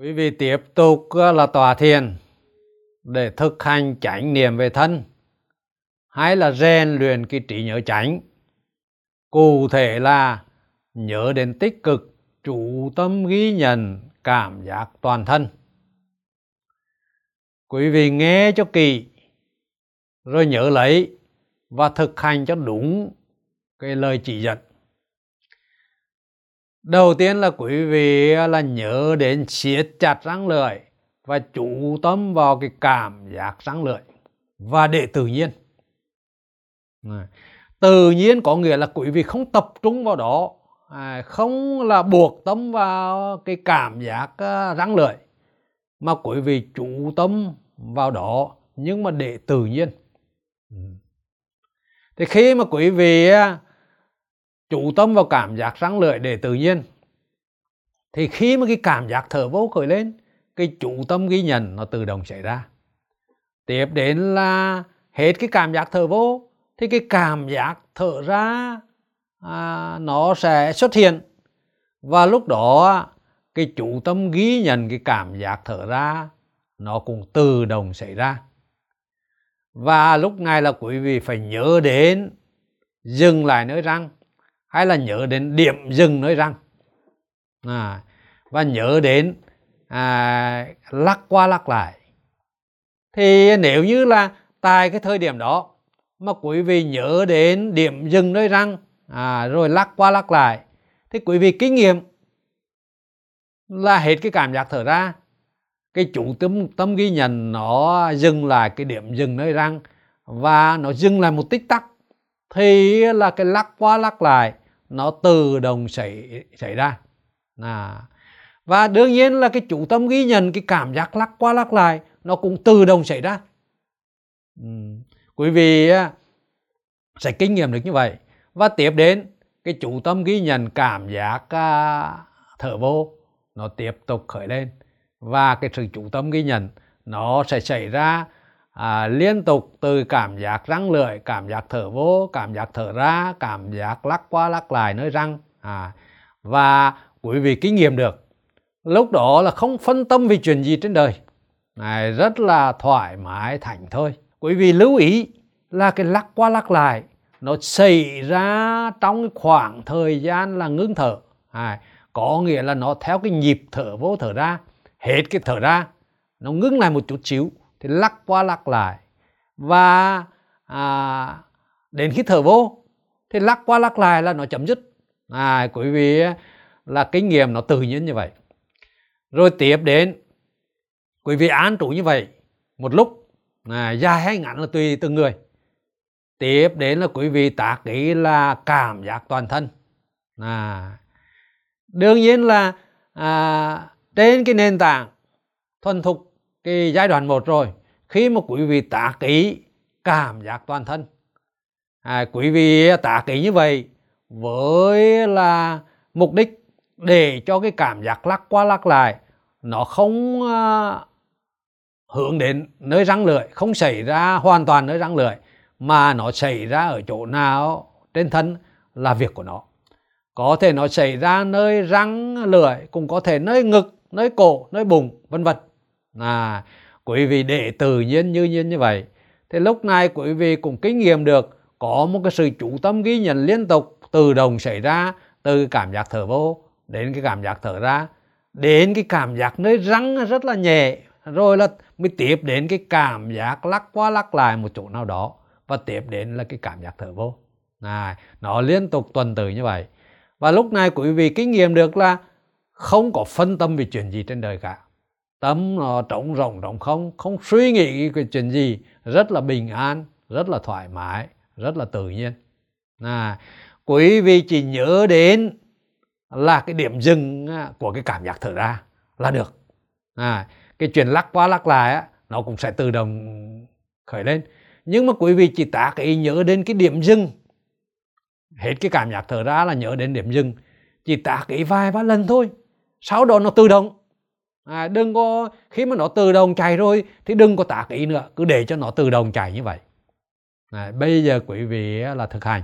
Quý vị tiếp tục à, là tòa thiền để thực hành chánh niệm về thân hay là rèn luyện cái trí nhớ chánh. Cụ thể là nhớ đến tích cực, chủ tâm ghi nhận cảm giác toàn thân. Quý vị nghe cho kỳ, rồi nhớ lấy và thực hành cho đúng cái lời chỉ dẫn đầu tiên là quý vị là nhớ đến siết chặt răng lưỡi và chủ tâm vào cái cảm giác răng lưỡi và để tự nhiên. Tự nhiên có nghĩa là quý vị không tập trung vào đó à, không là buộc tâm vào cái cảm giác à, răng lưỡi, mà quý vị chủ tâm vào đó nhưng mà để tự nhiên. Ừ. Thì khi mà quý vị à, chủ tâm vào cảm giác răng lưỡi để tự nhiên. Thì khi mà cái cảm giác thở vô khởi lên cái chủ tâm ghi nhận nó tự động xảy ra. Tiếp đến là hết cái cảm giác thở vô thì cái cảm giác thở ra à, nó sẽ xuất hiện. Và lúc đó cái chủ tâm ghi nhận cái cảm giác thở ra nó cũng tự động xảy ra. Và lúc này là quý vị phải nhớ đến dừng lại nơi răng hay là nhớ đến điểm dừng nơi răng à, và nhớ đến à, lắc qua lắc lại. Thì nếu như là tại cái thời điểm đó mà quý vị nhớ đến điểm dừng nơi răng à, rồi lắc qua lắc lại thì quý vị kinh nghiệm là hết cái cảm giác thở ra. Cái chủ tâm tâm ghi nhận nó dừng lại cái điểm dừng nơi răng và nó dừng lại một tích tắc thì là cái lắc qua lắc lại nó tự động xảy xảy ra à. và đương nhiên là cái chủ tâm ghi nhận cái cảm giác lắc qua lắc lại nó cũng tự động xảy ra ừ. quý vị sẽ kinh nghiệm được như vậy và tiếp đến cái chủ tâm ghi nhận cảm giác à, thở vô nó tiếp tục khởi lên và cái sự chủ tâm ghi nhận nó sẽ xảy ra à, liên tục từ cảm giác răng lưỡi cảm giác thở vô cảm giác thở ra cảm giác lắc qua lắc lại nơi răng. À, và quý vị kinh nghiệm được lúc đó là không phân tâm vì chuyện gì trên đời. Này rất là thoải mái thảnh thôi quý vị lưu ý là cái lắc qua lắc lại nó xảy ra trong khoảng thời gian là ngưng thở. À, có nghĩa là nó theo cái nhịp thở vô thở ra hết cái thở ra nó ngưng lại một chút xíu thì lắc qua lắc lại. Và à, đến khi thở vô thì lắc qua lắc lại là nó chấm dứt. À, quý vị là kinh nghiệm nó tự nhiên như vậy. Rồi tiếp đến quý vị an trụ như vậy một lúc à, dài hay ngắn là tùy từng người. Tiếp đến là quý vị tác ý là cảm giác toàn thân. À, đương nhiên là à, trên cái nền tảng thuần thục cái giai đoạn một rồi khi mà quý vị tả ý cảm giác toàn thân. À, quý vị tả ý như vậy với là mục đích để cho cái cảm giác lắc qua lắc lại nó không à, hướng đến nơi răng lưỡi không xảy ra hoàn toàn nơi răng lưỡi mà nó xảy ra ở chỗ nào trên thân là việc của nó. Có thể nó xảy ra nơi răng lưỡi cũng có thể nơi ngực nơi cổ nơi bụng vân vân à quý vị để tự nhiên như nhiên như vậy. Thì lúc này quý vị cũng kinh nghiệm được có một cái sự chủ tâm ghi nhận liên tục tự động xảy ra từ cảm giác thở vô đến cái cảm giác thở ra đến cái cảm giác nơi răng rất là nhẹ rồi là mới tiếp đến cái cảm giác lắc qua lắc lại một chỗ nào đó và tiếp đến là cái cảm giác thở vô. À, nó liên tục tuần tự như vậy. Và lúc này quý vị kinh nghiệm được là không có phân tâm về chuyện gì trên đời cả tâm nó ờ, trống rộng rộng không không suy nghĩ cái chuyện gì. Rất là bình an rất là thoải mái rất là tự nhiên. À, quý vị chỉ nhớ đến là cái điểm dừng à, của cái cảm giác thở ra là được. À, cái chuyện lắc qua lắc lại á, nó cũng sẽ tự động khởi lên. Nhưng mà quý vị chỉ tác ý nhớ đến cái điểm dừng. Hết cái cảm giác thở ra là nhớ đến điểm dừng. Chỉ tác ý vài ba lần thôi. Sau đó nó tự động à, đừng có khi mà nó tự động chạy rồi thì đừng có tác ý nữa cứ để cho nó tự động chạy như vậy. À, bây giờ quý vị là thực hành.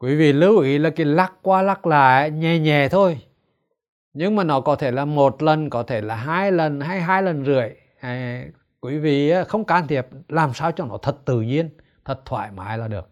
Quý vị lưu ý là cái lắc qua lắc lại nhẹ nhẹ thôi. Nhưng mà nó có thể là một lần có thể là hai lần hay hai lần rưỡi. À, quý vị không can thiệp làm sao cho nó thật tự nhiên thật thoải mái là được.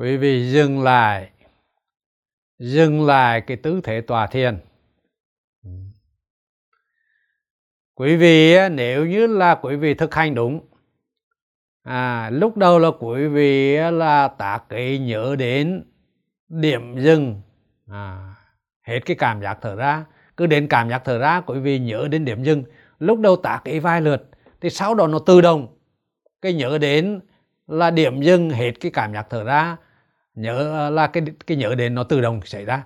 Quý vị dừng lại dừng lại cái tư thế tòa thiền. Quý vị nếu như là quý vị thực hành đúng à, lúc đầu là quý vị là tác cái nhớ đến điểm dừng à, hết cái cảm giác thở ra. Cứ đến cảm giác thở ra quý vị nhớ đến điểm dừng. Lúc đầu tác cái vài lượt thì sau đó nó tự động cái nhớ đến là điểm dừng hết cái cảm giác thở ra nhớ ờ, là cái cái nhớ đến nó tự động xảy ra.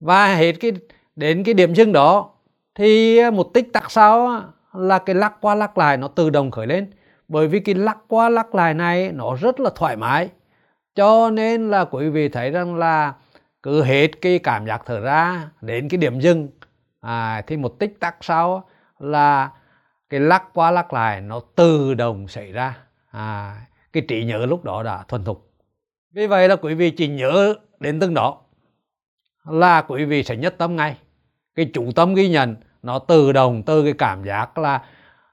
Và hết cái đến cái điểm dừng đó thì ờ, một tích tắc sau là cái lắc qua lắc lại nó tự động khởi lên. Bởi vì cái lắc qua lắc lại này nó rất là thoải mái. Cho nên là quý vị thấy rằng là cứ hết cái cảm giác thở ra đến cái điểm dừng à, thì một tích tắc sau là cái lắc qua lắc lại nó tự động xảy ra. À, cái trí nhớ lúc đó đã thuần thục vì vậy là quý vị chỉ nhớ đến từng đó. Là quý vị sẽ nhất tâm ngay. Cái chủ tâm ghi nhận nó tự động từ cái cảm giác là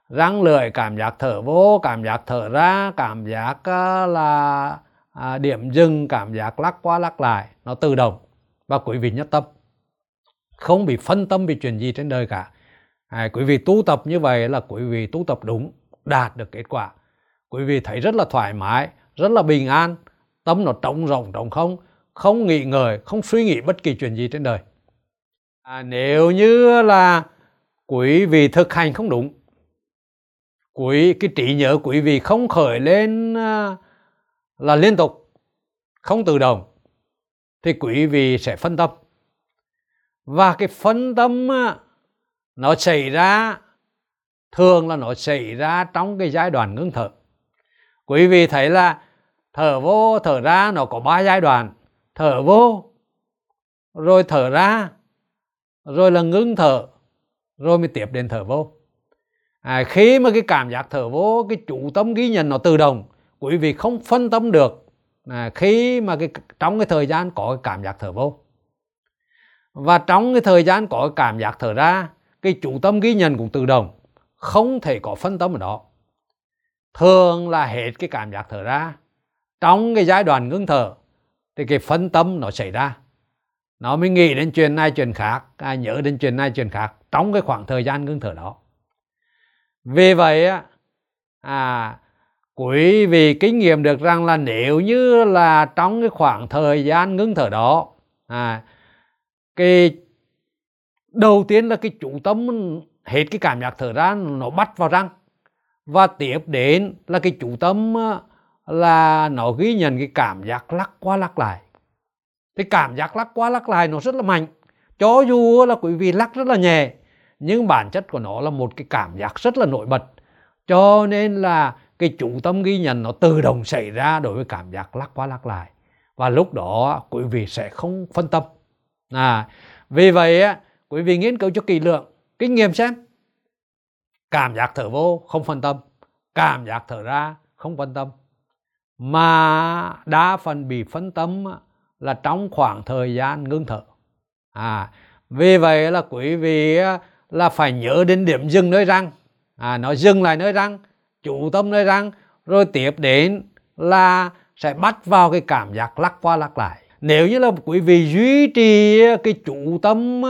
răng lưỡi cảm giác thở vô cảm giác thở ra cảm giác ờ, là à, điểm dừng cảm giác lắc qua lắc lại nó tự động và quý vị nhất tâm. Không bị phân tâm vì chuyện gì trên đời cả. À, quý vị tu tập như vậy là quý vị tu tập đúng đạt được kết quả. Quý vị thấy rất là thoải mái rất là bình an tâm nó trống rộng trống không. Không nghĩ ngợi không suy nghĩ bất kỳ chuyện gì trên đời. À, nếu như là quý vị thực hành không đúng quý cái trí nhớ quý vị không khởi lên à, là liên tục không tự động thì quý vị sẽ phân tâm. Và cái phân tâm à, nó xảy ra thường là nó xảy ra trong cái giai đoạn ngưng thở. Quý vị thấy là thở vô thở ra nó có ba giai đoạn. Thở vô rồi thở ra rồi là ngưng thở rồi mới tiếp đến thở vô. À, khi mà cái cảm giác thở vô cái chủ tâm ghi nhận nó tự động quý vị không phân tâm được. À, khi mà cái trong cái thời gian có cái cảm giác thở vô. Và trong cái thời gian có cái cảm giác thở ra cái chủ tâm ghi nhận cũng tự động không thể có phân tâm ở đó. Thường là hết cái cảm giác thở ra trong cái giai đoạn ngưng thở thì cái phân tâm nó xảy ra. Nó mới nghĩ đến chuyện này chuyện khác à, nhớ đến chuyện này chuyện khác trong cái khoảng thời gian ngưng thở đó. Vì vậy á à quý vị kinh nghiệm được rằng là nếu như là trong cái khoảng thời gian ngưng thở đó à cái đầu tiên là cái chủ tâm hết cái cảm giác thở ra nó bắt vào răng và tiếp đến là cái chủ tâm à, là nó ghi nhận cái cảm giác lắc qua lắc lại. Cái cảm giác lắc qua lắc lại nó rất là mạnh. Cho dù là quý vị lắc rất là nhẹ, nhưng bản chất của nó là một cái cảm giác rất là nổi bật. Cho nên là cái chủ tâm ghi nhận nó tự động xảy ra đối với cảm giác lắc qua lắc lại. Và lúc đó quý vị sẽ không phân tâm. À vì vậy á, quý vị nghiên cứu cho kỳ lượng kinh nghiệm xem. Cảm giác thở vô không phân tâm, cảm giác thở ra không phân tâm mà đa phần bị phân tâm là trong khoảng thời gian ngưng thở. À vì vậy là quý vị là phải nhớ đến điểm dừng nơi răng. À nó dừng lại nơi răng, chủ tâm nơi răng, rồi tiếp đến là sẽ bắt vào cái cảm giác lắc qua lắc lại. Nếu như là quý vị duy trì cái chủ tâm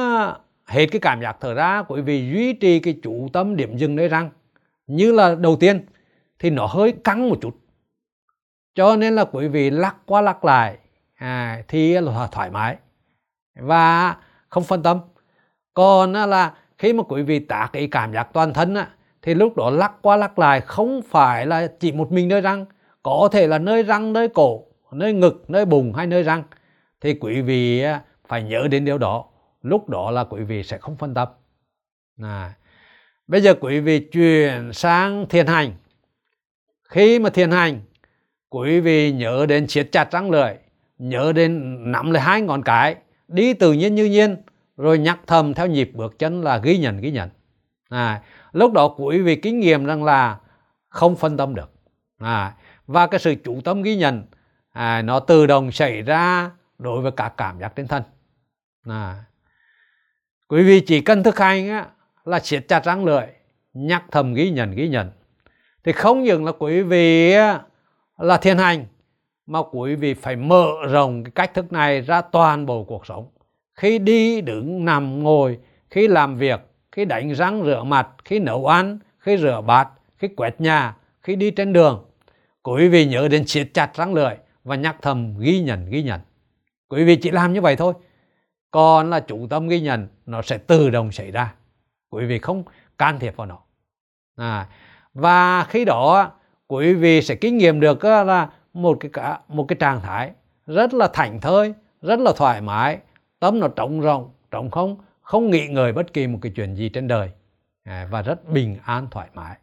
hết cái cảm giác thở ra, quý vị duy trì cái chủ tâm điểm dừng nơi răng, như là đầu tiên, thì nó hơi căng một chút cho nên là quý vị lắc qua lắc lại à, thì là thoải mái và không phân tâm. Còn là khi mà quý vị tác cái cảm giác toàn thân á, thì lúc đó lắc qua lắc lại không phải là chỉ một mình nơi răng có thể là nơi răng nơi cổ nơi ngực nơi bụng hay nơi răng thì quý vị phải nhớ đến điều đó. Lúc đó là quý vị sẽ không phân tâm. À. bây giờ quý vị chuyển sang thiền hành. Khi mà thiền hành quý vị nhớ đến siết chặt răng lưỡi nhớ đến nắm lấy hai ngón cái đi tự nhiên như nhiên rồi nhắc thầm theo nhịp bước chân là ghi nhận ghi nhận. À, lúc đó quý vị kinh nghiệm rằng là không phân tâm được. À, và cái sự chủ tâm ghi nhận à, nó tự động xảy ra đối với cả cảm giác trên thân. À, quý vị chỉ cần thực hành á, là siết chặt răng lưỡi nhắc thầm ghi nhận ghi nhận. Thì không những là quý vị là thiền hành mà quý vị phải mở rộng cái cách thức này ra toàn bộ cuộc sống. Khi đi đứng nằm ngồi khi làm việc khi đánh răng rửa mặt khi nấu ăn khi rửa bát khi quét nhà khi đi trên đường quý vị nhớ đến siết chặt răng lưỡi và nhắc thầm ghi nhận ghi nhận quý vị chỉ làm như vậy thôi còn là chủ tâm ghi nhận nó sẽ tự động xảy ra. Quý vị không can thiệp vào nó. À, và khi đó quý vị sẽ kinh nghiệm được là một cái một cái trạng thái rất là thảnh thơi, rất là thoải mái. Tâm nó trống rộng trống không không nghĩ ngợi bất kỳ một cái chuyện gì trên đời. À, và rất bình an, thoải mái.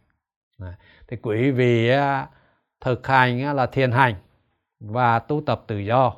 À, thì quý vị thực hành là thiền hành và tu tập tự do.